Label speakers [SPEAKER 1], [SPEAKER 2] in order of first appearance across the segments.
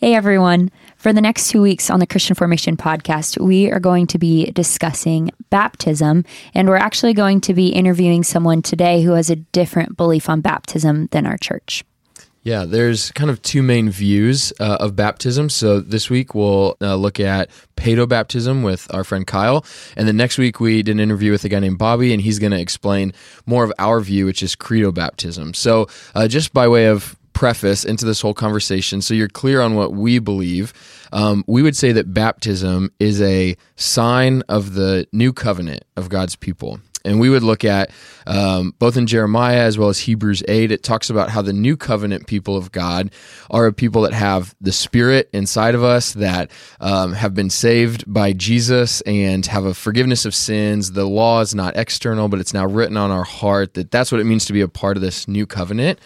[SPEAKER 1] Hey everyone. For the next two weeks on the Christian Formation podcast, we are going to be discussing baptism, and we're actually going to be interviewing someone today who has a different belief on baptism than our church.
[SPEAKER 2] Yeah, there's kind of two main views uh, of baptism. So this week we'll uh, look at paedobaptism with our friend Kyle, and then next week we did an interview with a guy named Bobby, and he's going to explain more of our view, which is credo baptism. So uh, just by way of preface into this whole conversation so you're clear on what we believe. Um, we would say that baptism is a sign of the new covenant of God's people. And we would look at um, both in Jeremiah as well as Hebrews 8, it talks about how the new covenant people of God are a people that have the Spirit inside of us, that um, have been saved by Jesus and have a forgiveness of sins. The law is not external, but it's now written on our heart that that's what it means to be a part of this new covenant.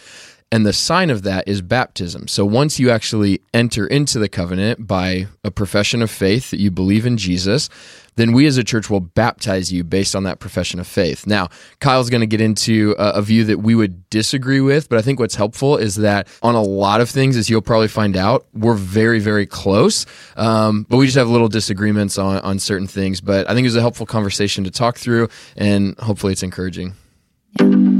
[SPEAKER 2] And the sign of that is baptism. So once you actually enter into the covenant by a profession of faith that you believe in Jesus, then we as a church will baptize you based on that profession of faith. Now, Kyle's going to get into a, view that we would disagree with, but I think what's helpful is that on a lot of things, as you'll probably find out, we're very, very close. Um, but we just have little disagreements on, on certain things. But I think it was a helpful conversation to talk through, and hopefully it's encouraging. Yeah.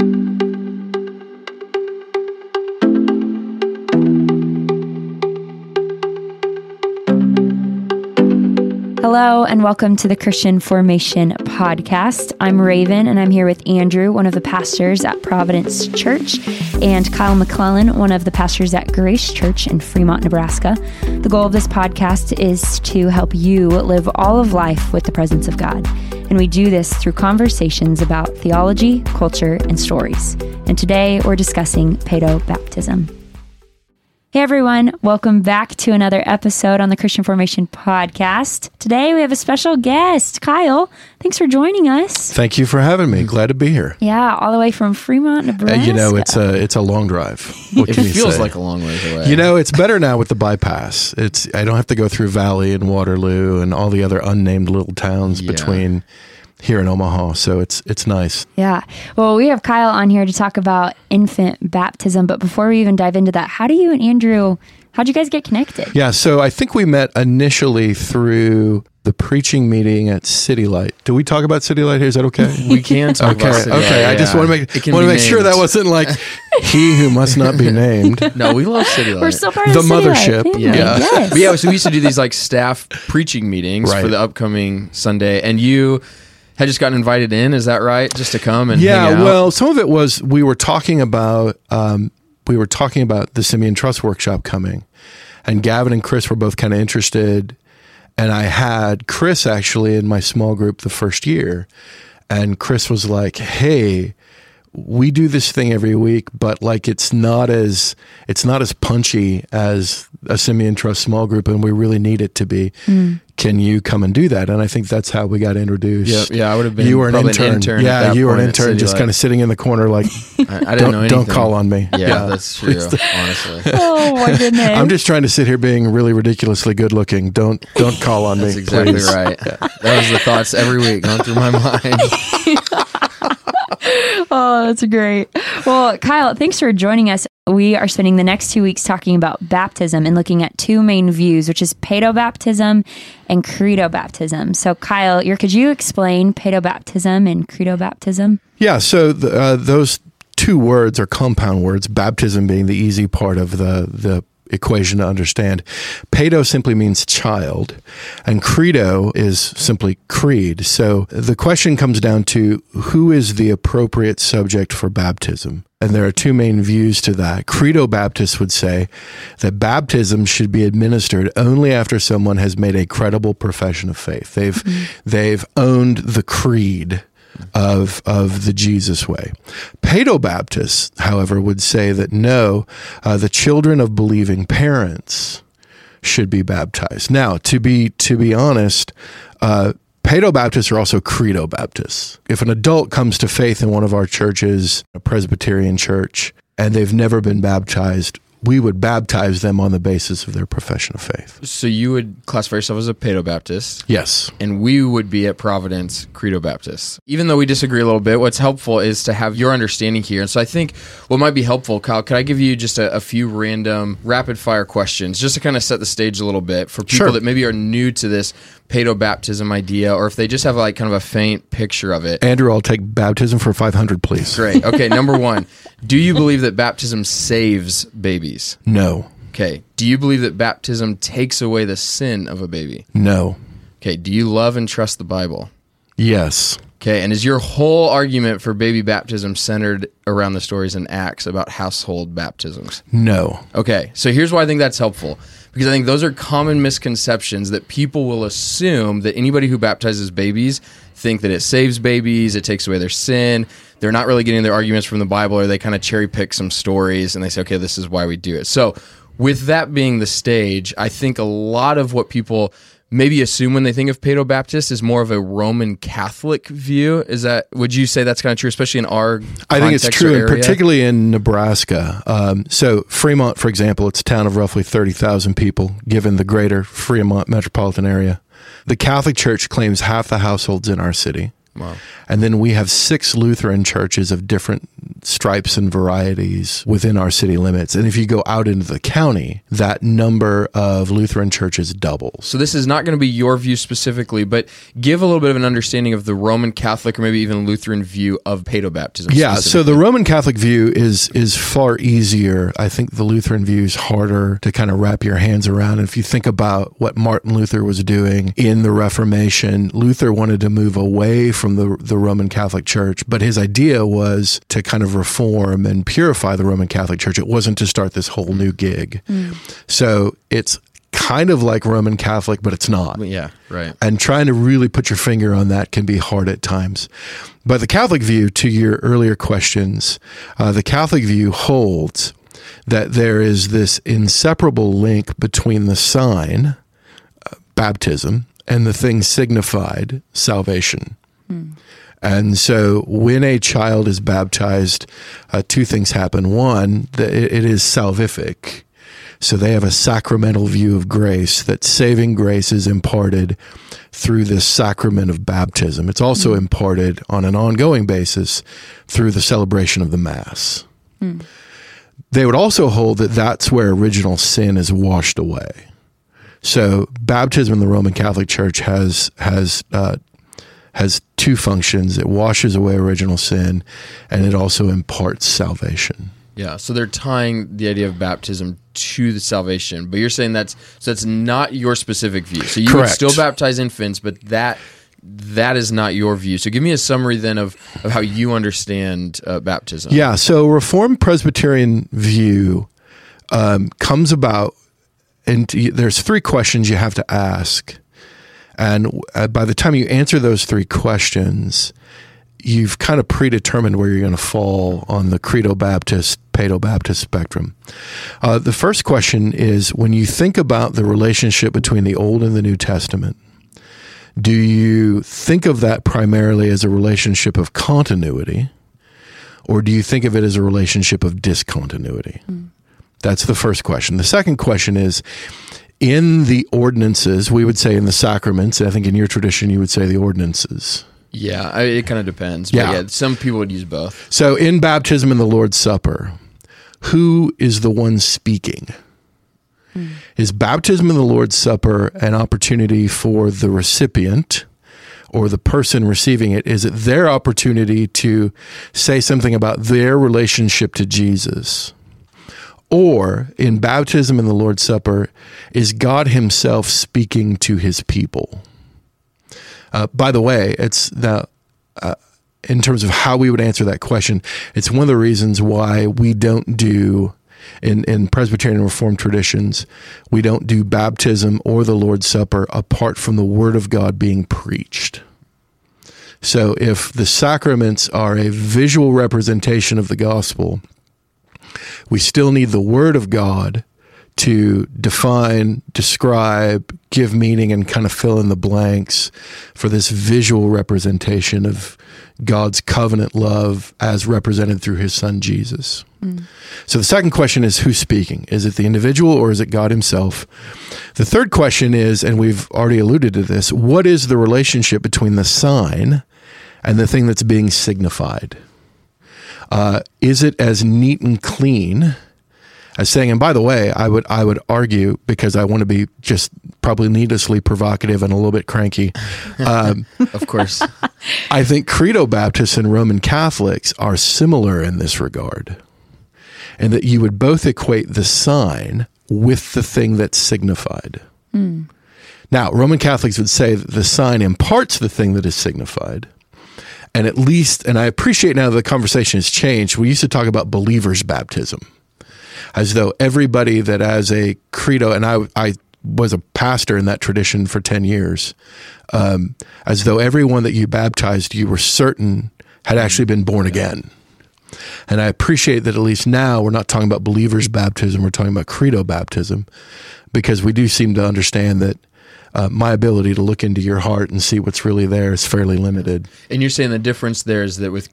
[SPEAKER 1] Hello, and welcome to the Christian Formation Podcast. I'm Raven, and I'm here with Andrew, one of the pastors at Providence Church, and Kyle McClellan, one of the pastors at Grace Church in Fremont, Nebraska. The goal of this podcast is to help you live all of life with the presence of God. And we do this through conversations about theology, culture, and stories. And today we're discussing paedo baptism. Hey everyone, welcome back to another episode on the Christian Formation Podcast. Today we have a special guest, Kyle. Thanks for joining us.
[SPEAKER 3] Thank you for having me. Glad to be here.
[SPEAKER 1] Yeah, all the way from Fremont, Nebraska.
[SPEAKER 3] Uh, you know, it's a it's a long drive.
[SPEAKER 2] What it feels say? like a long ways away.
[SPEAKER 3] You know, it's better now with the bypass. It's I don't have to go through Valley and Waterloo and all the other unnamed little towns yeah. between here in Omaha. So it's it's nice.
[SPEAKER 1] Yeah. Well, we have Kyle on here to talk about infant baptism, but before we even dive into that, how do you and Andrew how'd you guys get connected?
[SPEAKER 3] Yeah, so I think we met initially through the preaching meeting at City Light. Do we talk about City Light here? Is that okay?
[SPEAKER 2] We can talk
[SPEAKER 3] okay,
[SPEAKER 2] about City
[SPEAKER 3] Okay,
[SPEAKER 2] Light,
[SPEAKER 3] I
[SPEAKER 2] yeah.
[SPEAKER 3] just want to make want to make sure that wasn't like he who must not be named.
[SPEAKER 2] No, we love City Light.
[SPEAKER 1] We're still part of
[SPEAKER 3] the,
[SPEAKER 1] the
[SPEAKER 3] mothership.
[SPEAKER 1] Yeah.
[SPEAKER 3] Yeah.
[SPEAKER 1] Yes.
[SPEAKER 2] But yeah, so we used to do these like staff preaching meetings
[SPEAKER 3] Right.
[SPEAKER 2] for the upcoming Sunday, and you had just gotten invited in. Is that right? Just to come and
[SPEAKER 3] yeah.
[SPEAKER 2] hang out?
[SPEAKER 3] Well, some of it was we were talking about um, we were talking about the Simeon Trust workshop coming, and Gavin and Chris were both kind of interested, and I had Chris actually in my small group the first year, and Chris was like, "Hey." We do this thing every week, but like it's not as it's not as punchy as a Simeon Trust small group, and we really need it to be.
[SPEAKER 1] Mm.
[SPEAKER 3] Can you come and do that? And I think that's how we got introduced.
[SPEAKER 2] yeah, yeah, I would have been.
[SPEAKER 3] You were an intern.
[SPEAKER 2] An intern
[SPEAKER 3] yeah, you were an intern, just
[SPEAKER 2] Light.
[SPEAKER 3] kind of sitting in the corner, like,
[SPEAKER 2] I, I didn't
[SPEAKER 3] don't,
[SPEAKER 2] know anything.
[SPEAKER 3] don't call on me.
[SPEAKER 2] Yeah, that's true. honestly,
[SPEAKER 1] Oh my goodness.
[SPEAKER 3] I'm just trying to sit here being really ridiculously good looking. Don't don't call on
[SPEAKER 2] that's
[SPEAKER 3] me.
[SPEAKER 2] exactly
[SPEAKER 3] please.
[SPEAKER 2] right. That was the thoughts every week going through my mind.
[SPEAKER 1] Oh, that's great. Well, Kyle, thanks for joining us. We are spending the next two weeks talking about baptism and looking at two main views, which is paedobaptism and credo baptism. So, Kyle, could you explain paedobaptism and credo baptism?
[SPEAKER 3] Yeah. So the, uh, those two words are compound words. Baptism being the easy part of the the equation to understand. Paedo simply means child, and credo is simply creed. So the question comes down to who is the appropriate subject for baptism? And there are two main views to that. Credo Baptists would say that baptism should be administered only after someone has made a credible profession of faith. They've mm-hmm. they've owned the creed of of the Jesus way. Paedo Baptists, however, would say that no, uh, the children of believing parents should be baptized. Now, to be to be honest, uh, Paedo Baptists are also Credo Baptists. If an adult comes to faith in one of our churches, a Presbyterian church, and they've never been baptized, we would baptize them on the basis of their profession of faith.
[SPEAKER 2] So you would classify yourself as a Paedo Baptist.
[SPEAKER 3] Yes.
[SPEAKER 2] and we would be at Providence Credo Baptist. Even though we disagree a little bit, what's helpful is to have your understanding here. And so I think what might be helpful, Kyle, could I give you just a, a few random rapid fire questions just to kind of set the stage a little bit for people
[SPEAKER 3] Sure.
[SPEAKER 2] that maybe are new to this Paedo baptism idea or if they just have like kind of a faint picture of it?
[SPEAKER 3] Andrew, I'll take baptism for 500, please.
[SPEAKER 2] Great. Okay, number one, do you believe that baptism saves babies?
[SPEAKER 3] No.
[SPEAKER 2] Okay. Do you believe that baptism takes away the sin of a baby?
[SPEAKER 3] No.
[SPEAKER 2] Okay. Do you love and trust the Bible?
[SPEAKER 3] Yes.
[SPEAKER 2] Okay, and is your whole argument for baby baptism centered around the stories in Acts about household baptisms?
[SPEAKER 3] No.
[SPEAKER 2] Okay, so here's why I think that's helpful. Because I think those are common misconceptions that people will assume that anybody who baptizes babies think that it saves babies, it takes away their sin. They're not really getting their arguments from the Bible, or they kind of cherry pick some stories and they say, okay, this is why we do it. So, with that being the stage, I think a lot of what people maybe assume when they think of Paedo Baptist is more of a Roman Catholic view. Is that would you say that's kind of true, especially in our?
[SPEAKER 3] I think it's true, and particularly in Nebraska. Um, so, Fremont, for example, it's a town of roughly 30,000 people, given the greater Fremont metropolitan area. The Catholic Church claims half the households in our city.
[SPEAKER 2] Wow.
[SPEAKER 3] And then we have six Lutheran churches of different stripes and varieties within our city limits. And if you go out into the county, that number of Lutheran churches doubles.
[SPEAKER 2] So this is not going to be your view specifically, but give a little bit of an understanding of the Roman Catholic or maybe even Lutheran view of paedobaptism.
[SPEAKER 3] Yeah, so the Roman Catholic view is is far easier. I think the Lutheran view is harder to kind of wrap your hands around. And if you think about what Martin Luther was doing in the Reformation, Luther wanted to move away from the the Roman Catholic Church, but his idea was to kind of reform and purify the Roman Catholic Church. It wasn't to start this whole new gig. So it's kind of like Roman Catholic, but it's not
[SPEAKER 2] yeah, right.
[SPEAKER 3] and trying to really put your finger on that can be hard at times. But the Catholic view, to your earlier questions, uh, the Catholic view holds that there is this inseparable link between the sign, uh, baptism, and the thing signified, salvation. And so when a child is baptized, uh, two things happen. One, that it is salvific. So they have a sacramental view of grace, that saving grace is imparted through this sacrament of baptism. It's also imparted on an ongoing basis through the celebration of the Mass. They would also hold that that's where original sin is washed away. So baptism in the Roman Catholic Church has has uh, has two functions. It washes away original sin, and it also imparts salvation.
[SPEAKER 2] Yeah, so they're tying the idea of baptism to the salvation, but you're saying that's so that's not your specific view. So you would still baptize infants, but that that is not your view. So give me a summary then of, of how you understand uh, baptism.
[SPEAKER 3] Yeah, so Reformed Presbyterian view um, comes about, and there's three questions you have to ask, and uh, by the time you answer those three questions, you've kind of predetermined where you're going to fall on the Credo Baptist, Paedo Baptist spectrum. Uh, the first question is when you think about the relationship between the Old and the New Testament. Do you think of that primarily as a relationship of continuity? or do you think of it as a relationship of discontinuity? That's the first question. The second question is in the ordinances, we would say in the sacraments, I think in your tradition you would say the ordinances.
[SPEAKER 2] Yeah, I, it kind of depends. But
[SPEAKER 3] Yeah.
[SPEAKER 2] yeah. some people would use both.
[SPEAKER 3] So in baptism and the Lord's Supper, who is the one speaking? Hmm. Is baptism and the Lord's Supper an opportunity for the recipient or the person receiving it? Is it their opportunity to say something about their relationship to Jesus? Or in baptism and the Lord's Supper, is God Himself speaking to His people? Uh, by the way, it's now in terms of how we would answer that question, it's one of the reasons why we don't do in, in Presbyterian Reformed traditions, we don't do baptism or the Lord's Supper apart from the Word of God being preached. So if the sacraments are a visual representation of the gospel, we still need the Word of God to define, describe, give meaning, and kind of fill in the blanks for this visual representation of God's covenant love as represented through his son Jesus. Mm. So the second question is who's speaking? Is it the individual or is it God himself? The third question is, and we've already alluded to this, what is the relationship between the sign and the thing that's being signified? Uh, is it as neat and clean as saying, and by the way, I would I would argue because I want to be just probably needlessly provocative and a little bit cranky. Um,
[SPEAKER 2] Of course.
[SPEAKER 3] I think Credo Baptists and Roman Catholics are similar in this regard, and that you would both equate the sign with the thing that's signified. Now, Roman Catholics would say that the sign imparts the thing that is signified. And at least, and I appreciate now the conversation has changed. We used to talk about believers' baptism as though everybody that has a credo, and I, I was a pastor in that tradition for 10 years, um, as though everyone that you baptized, you were certain had actually been born again. And I appreciate that at least now we're not talking about believers' baptism, we're talking about credo baptism, because we do seem to understand that uh, my ability to look into your heart and see what's really there is fairly limited.
[SPEAKER 2] And you're saying the difference there is that with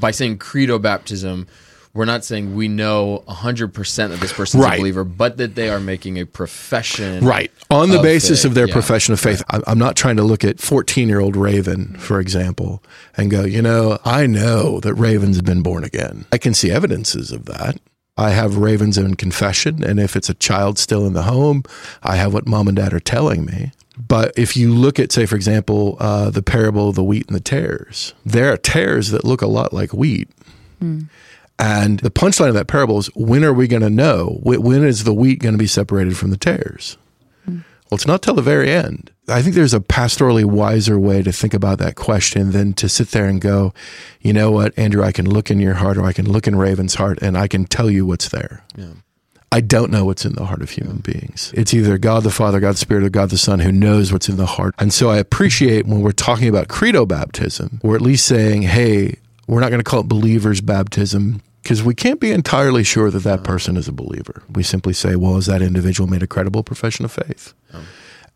[SPEAKER 2] by saying credo baptism, we're not saying we know 100% that this person's
[SPEAKER 3] Right.
[SPEAKER 2] a believer, but that they are making a profession.
[SPEAKER 3] Right. On the
[SPEAKER 2] of
[SPEAKER 3] basis
[SPEAKER 2] faith.
[SPEAKER 3] of their
[SPEAKER 2] Yeah.
[SPEAKER 3] profession of faith. I- I'm not trying to look at 14 year old Raven, for example, and go, you know, I know that Raven's been born again. I can see evidences of that. I have Ravens in confession. And if it's a child still in the home, I have what mom and dad are telling me. But if you look at, say, for example, uh, the parable of the wheat and the tares, there are tares that look a lot like wheat. And the punchline of that parable is when are we going to know? When is the wheat going to be separated from the tares? Well, it's not till the very end. I think there's a pastorally wiser way to think about that question than to sit there and go, you know what, Andrew, I can look in your heart or I can look in Raven's heart and I can tell you what's there. I don't know what's in the heart of human beings. It's either God the Father, God the Spirit, or God the Son who knows what's in the heart. And so I appreciate when we're talking about credo baptism, we're at least saying, hey, we're not going to call it believers baptism because we can't be entirely sure that that person is a believer. We simply say, well, has that individual made a credible profession of faith?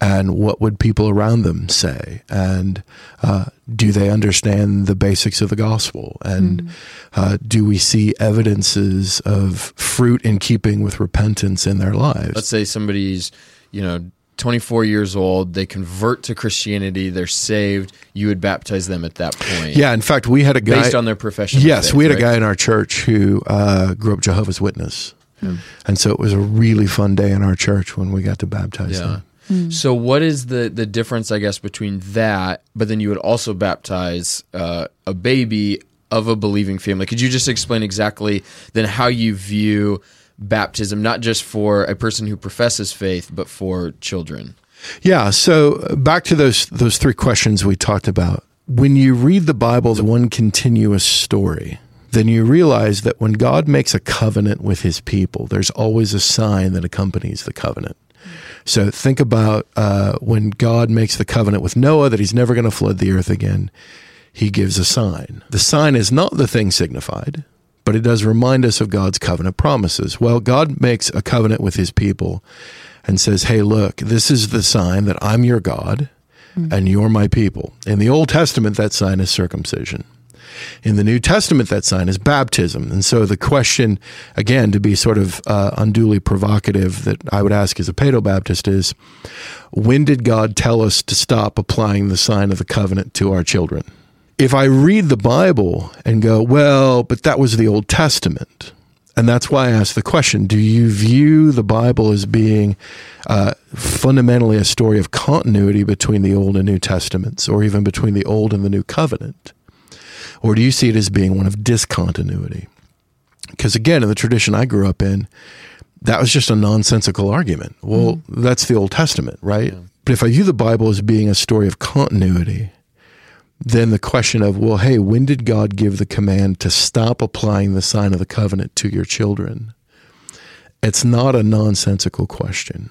[SPEAKER 3] And what would people around them say? And uh, do they understand the basics of the gospel? And uh, do we see evidences of fruit in keeping with repentance in their lives?
[SPEAKER 2] Let's say somebody's, you know, 24 years old, they convert to Christianity, they're saved, you would baptize them at that point.
[SPEAKER 3] yeah, in fact, we had a guy.
[SPEAKER 2] Based on their profession.
[SPEAKER 3] Yes,
[SPEAKER 2] faith,
[SPEAKER 3] we had a guy in our church who uh, grew up Jehovah's Witness. And so it was a really fun day in our church when we got to baptize
[SPEAKER 2] Yeah.
[SPEAKER 3] them.
[SPEAKER 2] So what is the the difference, I guess, between that, but then you would also baptize uh, a baby of a believing family? Could you just explain exactly then how you view baptism, not just for a person who professes faith, but for children?
[SPEAKER 3] Yeah. So uh, back to those those three questions we talked about. When you read the Bible as one continuous story, then you realize that when God makes a covenant with His people, there's always a sign that accompanies the covenant. So think about uh, when God makes the covenant with Noah that He's never going to flood the earth again. He gives a sign. The sign is not the thing signified, but it does remind us of God's covenant promises. Well, God makes a covenant with His people and says, Hey, look, this is the sign that I'm your God and you're my people. In the Old Testament, that sign is circumcision. In the New Testament, that sign is baptism. And so the question, again, to be sort of uh, unduly provocative, that I would ask as a Paedo Baptist is when did God tell us to stop applying the sign of the covenant to our children? If I read the Bible and go, well, but that was the Old Testament, and that's why I asked the question Do you view the Bible as being uh, fundamentally a story of continuity between the Old and New Testaments, or even between the Old and the New Covenant? Or do you see it as being one of discontinuity? Because again, in the tradition I grew up in, that was just a nonsensical argument. Well, that's the Old Testament, right? But if I view the Bible as being a story of continuity, then the question of, well, hey, when did God give the command to stop applying the sign of the covenant to your children? It's not a nonsensical question.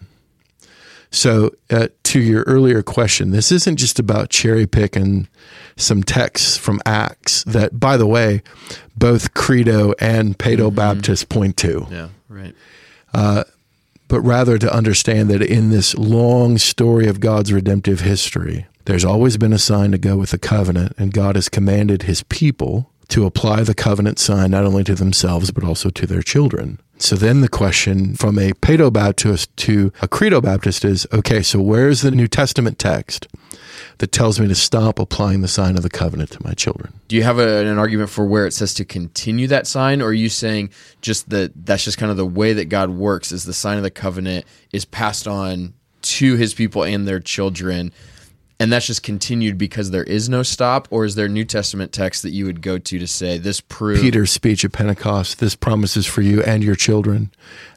[SPEAKER 3] So, uh, to your earlier question, this isn't just about cherry picking some texts from Acts that, by the way, both Credo and Paedo mm-hmm. Baptist point to.
[SPEAKER 2] Yeah, right.
[SPEAKER 3] But but rather to understand that in this long story of God's redemptive history, there's always been a sign to go with the covenant, and God has commanded his people to apply the covenant sign not only to themselves, but also to their children. So then the question from a Paedo Baptist to a Credo Baptist is okay, so where's the New Testament text that tells me to stop applying the sign of the covenant to my children?
[SPEAKER 2] Do you have a, an argument for where it says to continue that sign, or are you saying just that that's just kind of the way that God works? Is the sign of the covenant is passed on to His people and their children, and that's just continued because there is no stop, or is there New Testament text that you would go to to say this proves
[SPEAKER 3] Peter's speech at Pentecost, this promises for you and your children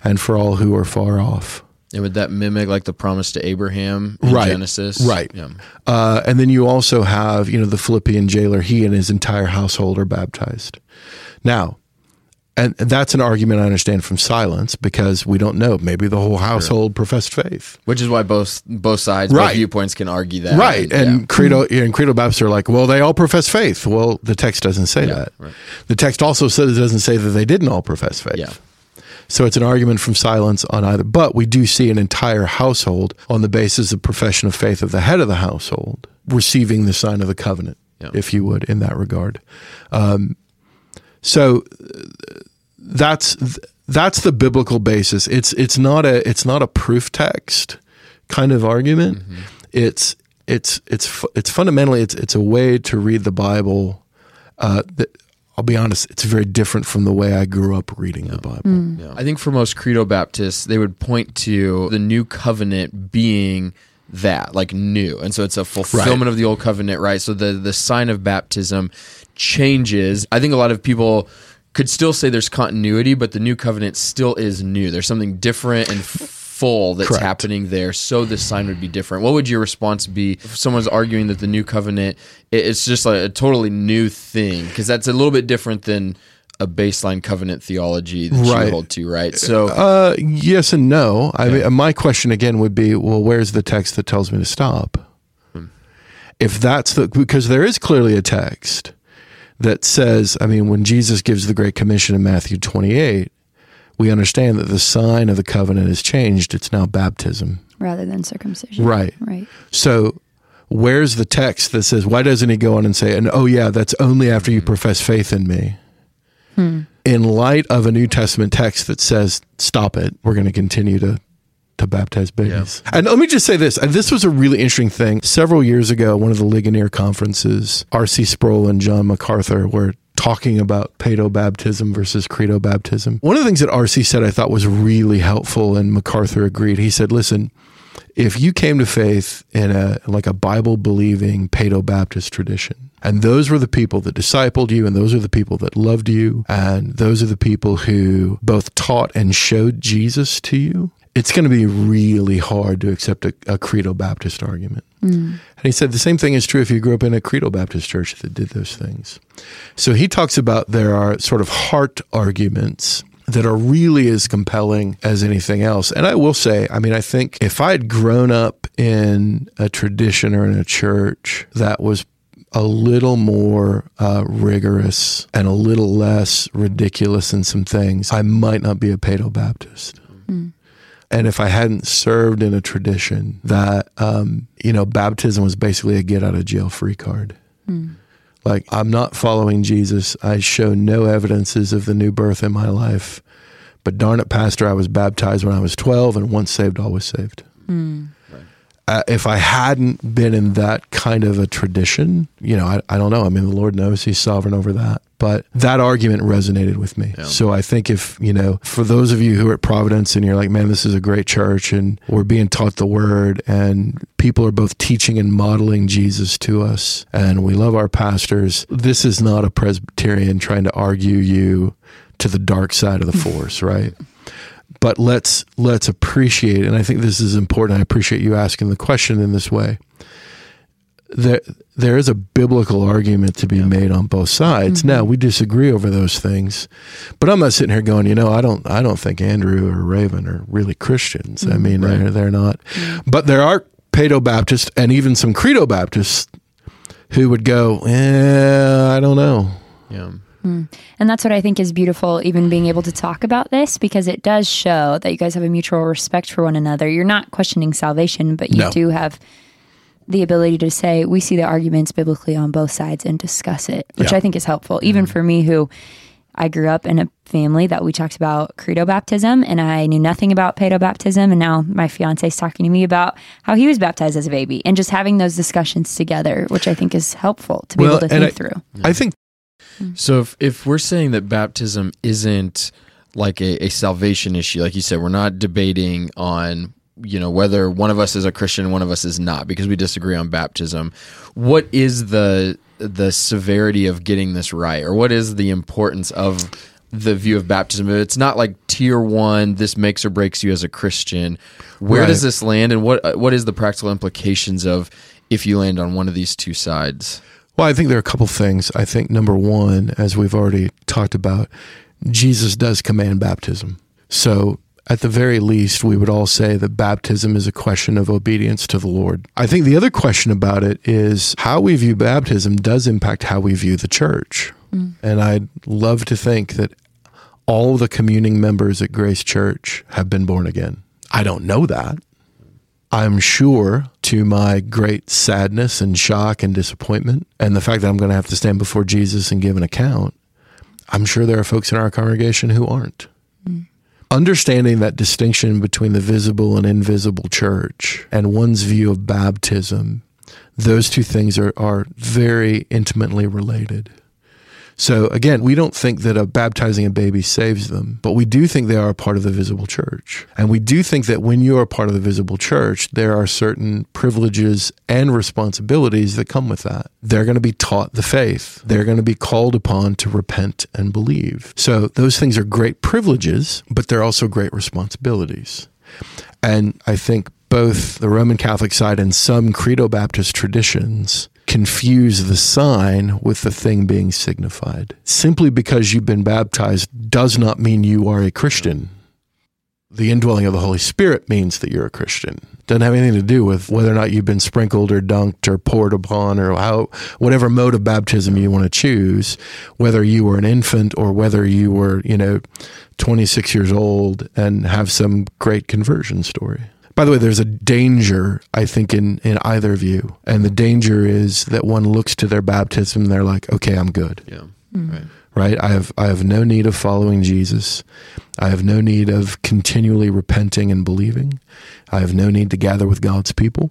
[SPEAKER 3] and for all who are far off.
[SPEAKER 2] And would that mimic like the promise to Abraham in
[SPEAKER 3] Right.
[SPEAKER 2] Genesis?
[SPEAKER 3] Right.
[SPEAKER 2] Yeah.
[SPEAKER 3] Uh, and then you also have, you know, the Philippian jailer, he and his entire household are baptized. Now, and that's an argument I understand from silence because we don't know. Maybe the whole household professed faith.
[SPEAKER 2] Which is why both both sides,
[SPEAKER 3] Right.
[SPEAKER 2] both viewpoints can argue that.
[SPEAKER 3] Right. And
[SPEAKER 2] yeah.
[SPEAKER 3] Credo and Credo Baptists are like, well, they all profess faith. Well, the text doesn't say that.
[SPEAKER 2] right.
[SPEAKER 3] The text also says it doesn't say that they didn't all profess faith.
[SPEAKER 2] Yeah.
[SPEAKER 3] So it's an argument from silence on either. But we do see an entire household on the basis of profession of faith of the head of the household receiving the sign of the covenant,
[SPEAKER 2] Yeah.
[SPEAKER 3] if you would, in that regard. Um, so uh, that's that's the biblical basis. It's it's not a it's not a proof text kind of argument. It's it's it's it's fundamentally it's it's a way to read the Bible. Uh, that I'll be honest, it's very different from the way I grew up reading the Bible.
[SPEAKER 2] Yeah. I think for most Credo Baptists, they would point to the new covenant being that, like new. And so it's a fulfillment of the old covenant, right? So the, the sign of baptism changes. I think a lot of people could still say there's continuity, but the new covenant still is new. There's something different and full that's
[SPEAKER 3] Correct.
[SPEAKER 2] happening there. So this sign would be different. What would your response be if someone's arguing that the new covenant it's just like a totally new thing? Because that's a little bit different than a baseline covenant theology that
[SPEAKER 3] Right.
[SPEAKER 2] you hold to, right? So
[SPEAKER 3] Uh, yes and no. I mean, my question again would be, well, where's the text that tells me to stop? If that's the because there is clearly a text that says, I mean, when Jesus gives the Great Commission in Matthew 28, we understand that the sign of the covenant has changed. It's now baptism.
[SPEAKER 1] rather than circumcision.
[SPEAKER 3] Right.
[SPEAKER 1] Right.
[SPEAKER 3] So where's the text that says, why doesn't he go on and say, and oh, yeah, that's only after you profess faith in me? Hmm. In light of a New Testament text that says, stop it, we're going to continue to. To baptize babies. And let me just say this. and This was a really interesting thing. Several years ago, one of the Ligonier conferences, R.C. Sproul and John MacArthur were talking about paedo baptism versus credo baptism. One of the things that R.C. said I thought was really helpful, and MacArthur agreed. He said, listen, if you came to faith in a like a Bible believing Paedo Baptist tradition, and those were the people that discipled you, and those are the people that loved you, and those are the people who both taught and showed Jesus to you, it's going to be really hard to accept a, a Credo Baptist argument. Hmm. And he said the same thing is true if you grew up in a Credo Baptist church that did those things. So he talks about there are sort of heart arguments that are really as compelling as anything else. And I will say, I mean, I think if I had grown up in a tradition or in a church that was a little more uh, rigorous and a little less ridiculous in some things, I might not be a Paedo Baptist. And if I hadn't served in a tradition that, um, you know, baptism was basically a get out of jail free card. Like, I'm not following Jesus. I show no evidences of the new birth in my life. But darn it, Pastor, I was baptized when I was 12, and once saved, always saved. Hmm. Uh, if I hadn't been in that kind of a tradition, you know, I, I don't know. I mean, the Lord knows He's sovereign over that. But that argument resonated with me. So I think if, you know, for those of you who are at Providence and you're like, man, this is a great church and we're being taught the word and people are both teaching and modeling Jesus to us and we love our pastors, this is not a Presbyterian trying to argue you to the dark side of the force, right? But let's let's appreciate and i think this is important i appreciate you asking the question in this way. There there is a biblical argument to be made on both sides. Mm-hmm. Now we disagree over those things but i'm not sitting here going you know i don't i don't think andrew or raven are really christians. I mm-hmm. mean they're they're not. Mm-hmm. But there are paedo baptists and even some credo baptists who would go eh, i don't know.
[SPEAKER 2] Yeah. Mm.
[SPEAKER 1] And that's what I think is beautiful, even being able to talk about this, because it does show that you guys have a mutual respect for one another. You're not questioning salvation, but you
[SPEAKER 3] No.
[SPEAKER 1] do have the ability to say, we see the arguments biblically on both sides and discuss it, which
[SPEAKER 3] Yeah.
[SPEAKER 1] I think is helpful. Even mm-hmm. for me, who I grew up in a family that we talked about credo baptism, and I knew nothing about pedo baptism. And now my fiance is talking to me about how he was baptized as a baby, and just having those discussions together, which I think is helpful to be able to think
[SPEAKER 3] I,
[SPEAKER 1] through.
[SPEAKER 3] I think
[SPEAKER 2] So if, if we're saying that baptism isn't like a, a salvation issue, like you said, we're not debating on you know whether one of us is a Christian and one of us is not because we disagree on baptism. What is the the severity of getting this right, or what is the importance of the view of baptism? It's not like tier one. This makes or breaks you as a Christian. Where
[SPEAKER 3] Right.
[SPEAKER 2] does this land, and what what is the practical implications of if you land on one of these two sides?
[SPEAKER 3] Well, I think there are a couple things. I think number one, as we've already talked about, Jesus does command baptism. So, at the very least, we would all say that baptism is a question of obedience to the Lord. I think the other question about it is how we view baptism does impact how we view the church. Mm. And I'd love to think that all the communing members at Grace Church have been born again. I don't know that. I'm sure to my great sadness and shock and disappointment, and the fact that I'm going to have to stand before Jesus and give an account, I'm sure there are folks in our congregation who aren't. Hmm. Understanding that distinction between the visible and invisible church and one's view of baptism, those two things are, are very intimately related. So again, we don't think that a baptizing a baby saves them, but we do think they are a part of the visible church. And we do think that when you are part of the visible church, there are certain privileges and responsibilities that come with that. They're going to be taught the faith. They're going to be called upon to repent and believe. So those things are great privileges, but they're also great responsibilities. And I think both the Roman Catholic side and some Credo Baptist traditions confuse the sign with the thing being signified. Simply because you've been baptized does not mean you are a Christian. The indwelling of the Holy Spirit means that you're a Christian. Doesn't have anything to do with whether or not you've been sprinkled or dunked or poured upon or how whatever mode of baptism you want to choose, whether you were an infant or whether you were, you know, 26 years old and have some great conversion story. By the way, there's a danger, I think, in, in either view. And the danger is that one looks to their baptism and they're like, okay, I'm good
[SPEAKER 2] Yeah, right.
[SPEAKER 3] right? I have I have no need of following Jesus. I have no need of continually repenting and believing. I have no need to gather with God's people.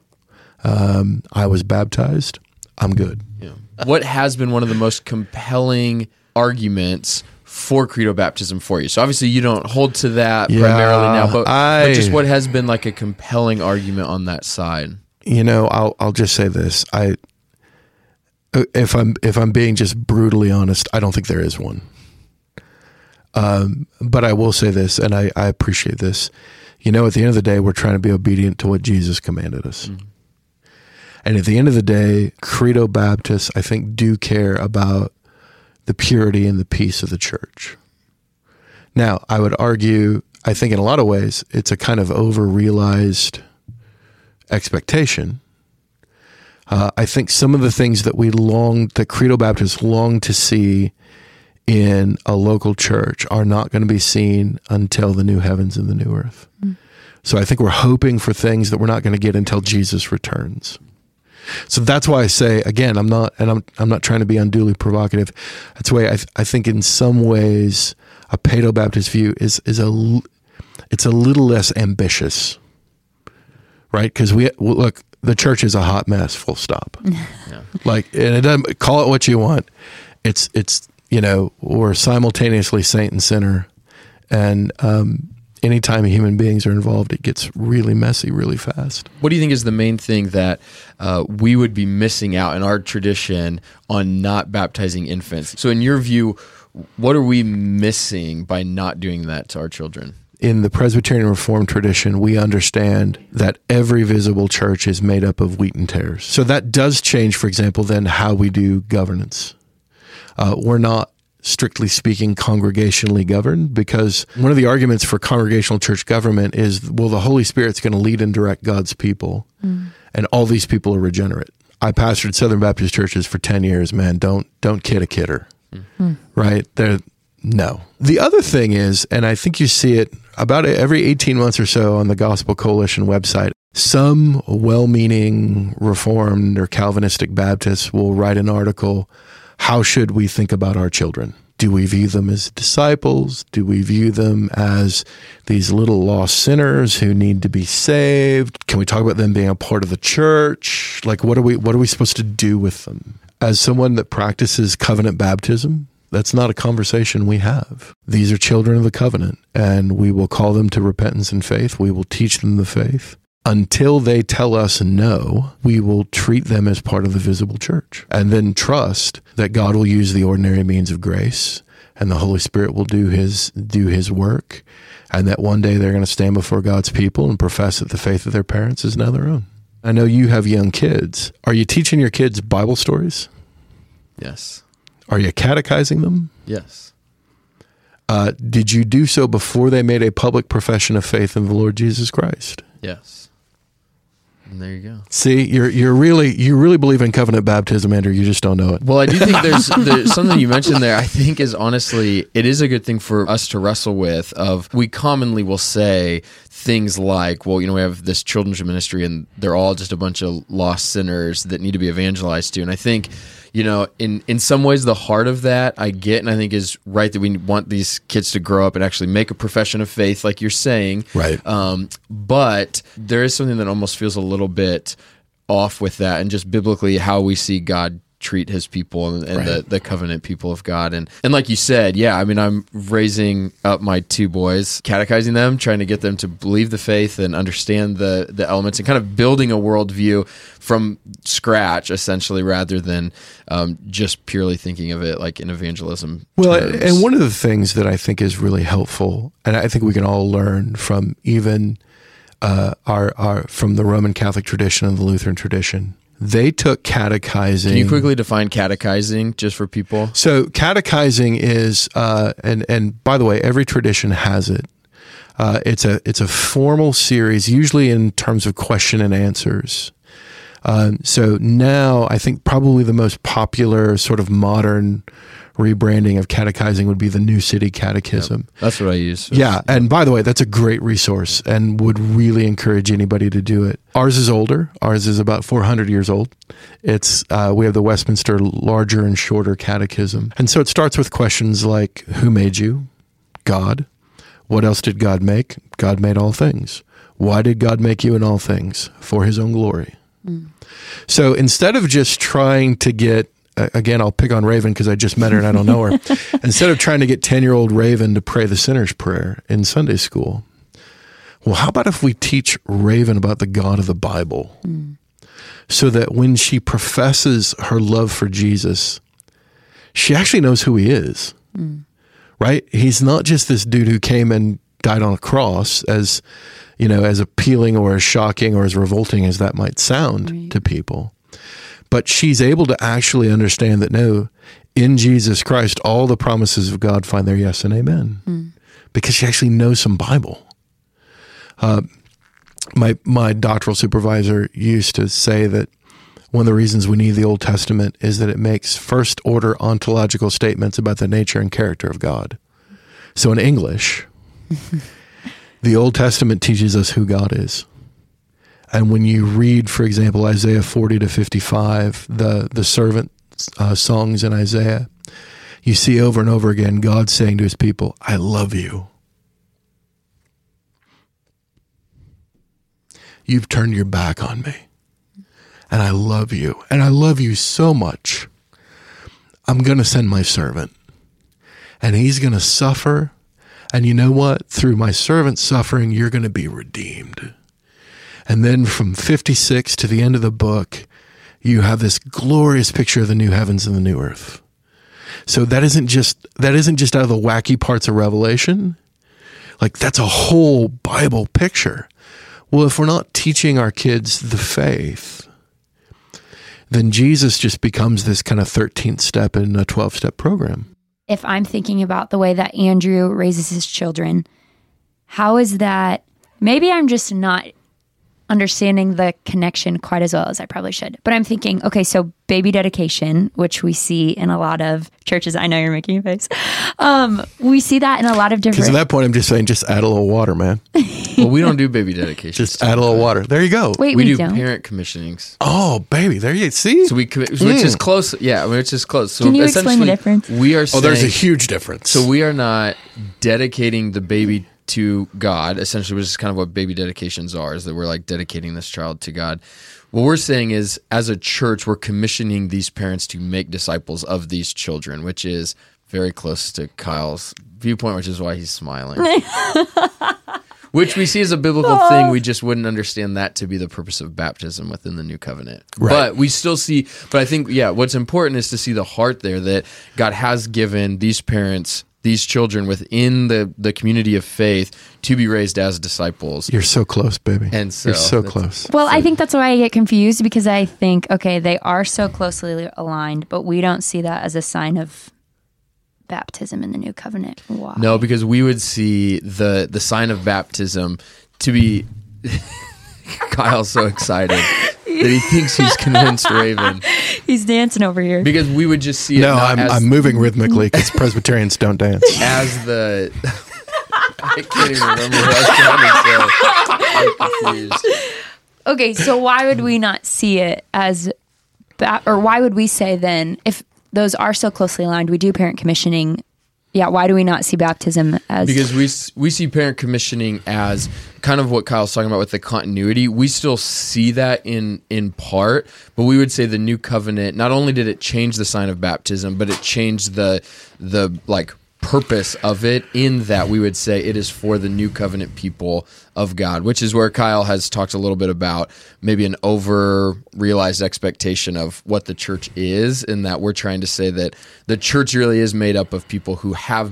[SPEAKER 3] Um, I was baptized. I'm good.
[SPEAKER 2] Yeah. What has been one of the most compelling arguments for credo baptism for you? So obviously you don't hold to that
[SPEAKER 3] Yeah,
[SPEAKER 2] primarily now, but,
[SPEAKER 3] I-
[SPEAKER 2] but just what has been like a compelling argument on that side?
[SPEAKER 3] You know, I'll I'll just say this. I if I'm if I'm being just brutally honest, I don't think there is one. Um, but I will say this, and I, I appreciate this. You know, at the end of the day, we're trying to be obedient to what Jesus commanded us. And at the end of the day, Credo Baptists, I think, do care about the purity and the peace of the church. Now, I would argue, I think in a lot of ways, it's a kind of over realized expectation. Uh, I think some of the things that we long, that Credo Baptists long to see in a local church are not going to be seen until the new heavens and the new earth. So I think we're hoping for things that we're not going to get until Jesus returns. So that's why I say again, I'm not, and I'm I'm not trying to be unduly provocative. That's why I I think in some ways a Paedo Baptist view is is a l- it's a little less ambitious, right? Because we well, look, the church is a hot mess. Full stop. Like, and it doesn't call it what you want. It's it's you know we're simultaneously saint and sinner, and um, anytime human beings are involved, it gets really messy really fast.
[SPEAKER 2] What do you think is the main thing that uh, we would be missing out in our tradition on not baptizing infants? So, in your view, what are we missing by not doing that to our children?
[SPEAKER 3] in the Presbyterian Reformed tradition, we understand that every visible church is made up of wheat and tares. So that does change, for example, then how we do governance. Uh, we're not, strictly speaking, congregationally governed because one of the arguments for congregational church government is well, the Holy Spirit's going to lead and direct God's people, mm. and all these people are regenerate. I pastored Southern Baptist churches for 10 years, man. Don't don't kid a kidder. Mm. Hmm. right? They're no. The other thing is, and I think you see it about every 18 months or so on the Gospel Coalition website, some well meaning Reformed or Calvinistic Baptists will write an article How should we think about our children? Do we view them as disciples? Do we view them as these little lost sinners who need to be saved? Can we talk about them being a part of the church? Like what are we what are we supposed to do with them? As someone that practices covenant baptism, that's not a conversation we have. These are children of the covenant, and we will call them to repentance and faith. We will teach them the faith. Until they tell us no, we will treat them as part of the visible church and then trust that God will use the ordinary means of grace and the Holy Spirit will do his do his work and that one day they're going to stand before God's people and profess that the faith of their parents is now their own. I know you have young kids. Are you teaching your kids Bible stories?
[SPEAKER 2] Yes.
[SPEAKER 3] Are you catechizing them?
[SPEAKER 2] Yes.
[SPEAKER 3] Uh, did you do so before they made a public profession of faith in the Lord Jesus Christ?
[SPEAKER 2] Yes. And there you go.
[SPEAKER 3] See, you're you're really you really believe in covenant baptism, Andrew. You just don't know it.
[SPEAKER 2] Well, I do think there's, there's something you mentioned there. I think is honestly, it is a good thing for us to wrestle with. Of we commonly will say things like, well, you know, we have this children's ministry, and they're all just a bunch of lost sinners that need to be evangelized to. And I think, you know, in in some ways, the heart of that I get, and I think is right that we want these kids to grow up and actually make a profession of faith, like you're saying,
[SPEAKER 3] Right.
[SPEAKER 2] um, but there is something that almost feels a little bit off with that, and just biblically how we see God treat His people and, and the, the covenant people of God. And and like you said, yeah, I mean, I'm raising up my two boys, catechizing them, trying to get them to believe the faith and understand the the elements, and kind of building a worldview from scratch, essentially, rather than um, just purely thinking of it like in evangelism.
[SPEAKER 3] Well,
[SPEAKER 2] terms.
[SPEAKER 3] and one of the things that I think is really helpful, and I think we can all learn from even uh, our our from the Roman Catholic tradition and the Lutheran tradition, they took catechizing.
[SPEAKER 2] Can you quickly define catechizing just for people?
[SPEAKER 3] So catechizing is, uh, and and by the way, every tradition has it. Uh, it's a it's a formal series, usually in terms of question and answers. Um, so now I think probably the most popular sort of modern rebranding of catechizing would be the New City Catechism.
[SPEAKER 2] That's what I use.
[SPEAKER 3] Yeah, and by the way, that's a great resource and would really encourage anybody to do it. Ours is older. Ours is about 400 years old. It's uh, we have the Westminster larger and shorter catechism, and so it starts with questions like Who made you? God. What else did God make? God made all things. Why did God make you in all things? For His own glory. So instead of just trying to get again, I'll pick on Raven because I just met her and I don't know her. instead of trying to get 10 year old Raven to pray the sinner's prayer in Sunday school, well, how about if we teach Raven about the God of the Bible hmm. so that when she professes her love for Jesus, she actually knows who he is, hmm. right? He's not just this dude who came and died on a cross as, you know, as appealing or as shocking or as revolting as that might sound
[SPEAKER 1] Right.
[SPEAKER 3] to people but she's able to actually understand that no, in Jesus Christ, all the promises of God find their yes and amen because she actually knows some Bible. Uh, my my doctoral supervisor used to say that one of the reasons we need the Old Testament is that it makes first order ontological statements about the nature and character of God. So in English, the Old Testament teaches us who God is. And when you read, for example, Isaiah 40 to 55, the, the servant uh, songs in Isaiah, you see over and over again God saying to his people, I love you. You've turned your back on me. And I love you. And I love you so much. I'm going to send my servant. And he's going to suffer. And you know what? Through my servant's suffering, you're going to be redeemed. And then from 56 to the end of the book, you have this glorious picture of the new heavens and the new earth. So that isn't just that isn't just out of the wacky parts of Revelation. Like that's a whole Bible picture. Well, if we're not teaching our kids the faith, then Jesus just becomes this kind of 13th step in a 12 step program.
[SPEAKER 1] if I'm thinking about the way that Andrew raises his children, how is that? Maybe I'm just not understanding the connection quite as well as I probably should. But I'm thinking, okay, so baby dedication, which we see in a lot of churches. I know you're making a face. Um, we see that in a lot of different.
[SPEAKER 3] Because
[SPEAKER 1] different.
[SPEAKER 3] at that point, I'm just saying, just add a little water, man.
[SPEAKER 2] well, we don't do baby dedication.
[SPEAKER 3] Just add a little water. There you go.
[SPEAKER 1] Wait,
[SPEAKER 2] we,
[SPEAKER 1] we,
[SPEAKER 2] do
[SPEAKER 1] don't.
[SPEAKER 2] parent commissionings.
[SPEAKER 3] Oh, baby, there you see.
[SPEAKER 2] So we commi- which is close. Yeah, which is close. So
[SPEAKER 1] Can you explain the
[SPEAKER 2] essentially,
[SPEAKER 1] difference?
[SPEAKER 2] We are.
[SPEAKER 3] oh, there's a huge difference.
[SPEAKER 2] So we are not dedicating the baby to God, essentially, which is kind of what baby dedications are, is that we're like dedicating this child to God. What we're saying is, as a church, we're commissioning these parents to make disciples of these children, which is very close to Kyle's viewpoint, which is why he's smiling. which we see as a biblical oh. thing. We just wouldn't understand that to be the purpose of baptism within the new covenant.
[SPEAKER 3] Right.
[SPEAKER 2] But we still see, but I think, yeah, what's important is to see the heart there that God has given these parents, these children within the, the community of faith to be raised as disciples.
[SPEAKER 3] You're so close, baby.
[SPEAKER 2] And so
[SPEAKER 3] You're so close.
[SPEAKER 1] Well, I think that's why I get confused because I think, okay, they are so closely aligned, but we don't see that as a sign of baptism in the new covenant. Why?
[SPEAKER 2] No, because we would see the the sign of baptism to be Kyle's so excited that he thinks he's convinced Raven.
[SPEAKER 1] He's dancing over here.
[SPEAKER 2] Because we would just see it
[SPEAKER 3] No,
[SPEAKER 2] not
[SPEAKER 3] I'm,
[SPEAKER 2] as,
[SPEAKER 3] I'm moving rhythmically because Presbyterians don't dance.
[SPEAKER 2] as the I can't even remember what I was trying to say. I'm confused.
[SPEAKER 1] Okay, so why would we not see it as, ba- or why would we say then, if those are so closely aligned, we do parent commissioning. Yeah, why do we not see baptism as
[SPEAKER 2] because we we see parent commissioning as kind of what Kyle's talking about with the continuity. We still see that in in part, but we would say the new covenant not only did it change the sign of baptism, but it changed the the like purpose of it in that we would say it is for the new covenant people of God, which is where Kyle has talked a little bit about maybe an over realized expectation of what the church is, in that we're trying to say that the church really is made up of people who have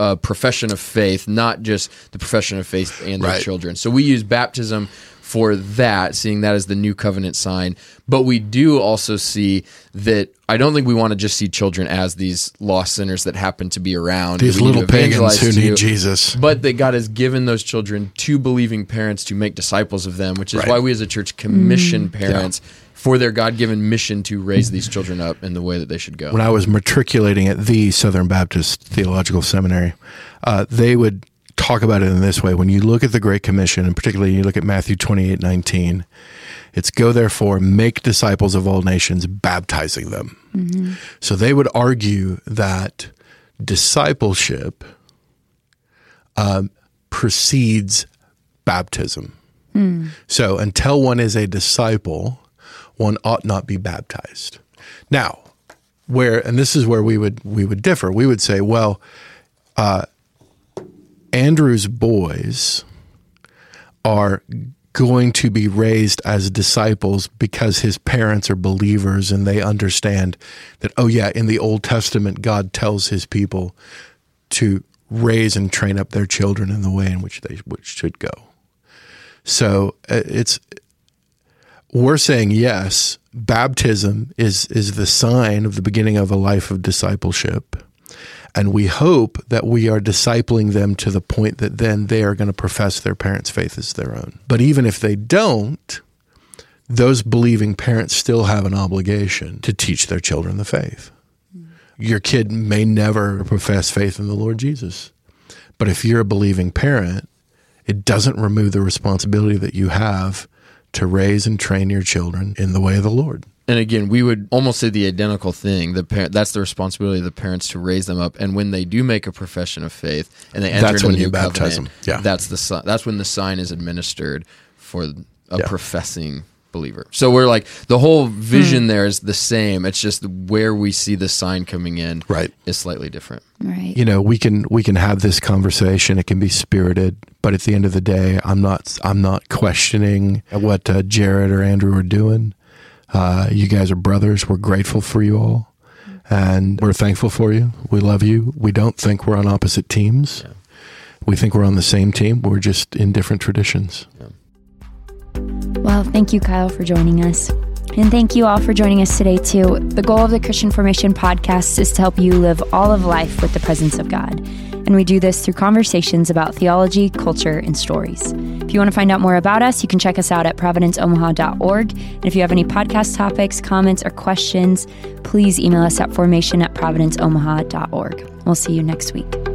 [SPEAKER 2] a profession of faith, not just the profession of faith and their
[SPEAKER 3] Right.
[SPEAKER 2] children. So we use baptism for that, seeing that as the new covenant sign. But we do also see that I don't think we want to just see children as these lost sinners that happen to be around.
[SPEAKER 3] These
[SPEAKER 2] that we need
[SPEAKER 3] little pagans
[SPEAKER 2] evangelize
[SPEAKER 3] who
[SPEAKER 2] to.
[SPEAKER 3] need Jesus.
[SPEAKER 2] But that God has given those children to believing parents to make disciples of them, which is
[SPEAKER 3] Right.
[SPEAKER 2] why we as a church commission parents for their God given mission to raise these children up in the way that they should go.
[SPEAKER 3] when I was matriculating at the Southern Baptist Theological Seminary, uh, they would talk about it in this way. When you look at the Great Commission, and particularly you look at Matthew 28 19, it's go therefore, make disciples of all nations, baptizing them. So they would argue that discipleship um, precedes baptism. So until one is a disciple, one ought not be baptized. Now, where and this is where we would we would differ. We would say, well, uh, Andrew's boys are going to be raised as disciples because his parents are believers and they understand that oh yeah in the old testament god tells his people to raise and train up their children in the way in which they which should go. So uh, it's we're saying yes baptism is is the sign of the beginning of a life of discipleship and we hope that we are discipling them to the point that then they are going to profess their parents' faith as their own. But even if they don't, those believing parents still have an obligation to teach their children the faith. Your kid may never profess faith in the Lord Jesus. But if you're a believing parent, it doesn't remove the responsibility that you have to raise and train your children in the way of the Lord.
[SPEAKER 2] And again, we would almost say the identical thing. The parent, that's the responsibility of the parents to raise them up. And when they do make a profession of faith and they enter
[SPEAKER 3] That's
[SPEAKER 2] into
[SPEAKER 3] when
[SPEAKER 2] the
[SPEAKER 3] you
[SPEAKER 2] new
[SPEAKER 3] baptize them. Yeah.
[SPEAKER 2] that's the si- that's when the sign is administered for a
[SPEAKER 3] Yeah.
[SPEAKER 2] professing believer. So we're like the whole vision there is the same. It's just where we see the sign coming in
[SPEAKER 3] Right.
[SPEAKER 2] is slightly different.
[SPEAKER 1] right?
[SPEAKER 3] you know we can we can have this conversation it can be spirited but at the end of the day i'm not i'm not questioning what uh, jared or andrew are doing uh, you guys are brothers. We're grateful for you all. And we're thankful for you. We love you. We don't think we're on opposite teams. We think we're on the same team. We're just in different traditions.
[SPEAKER 1] Well, thank you, Kyle, for joining us. And thank you all for joining us today, too. The goal of the Christian Formation podcast is to help you live all of life with the presence of God. And we do this through conversations about theology, culture, and stories. If you want to find out more about us, you can check us out at providenceomaha.org. And if you have any podcast topics, comments, or questions, please email us at formation at providenceomaha.org. We'll see you next week.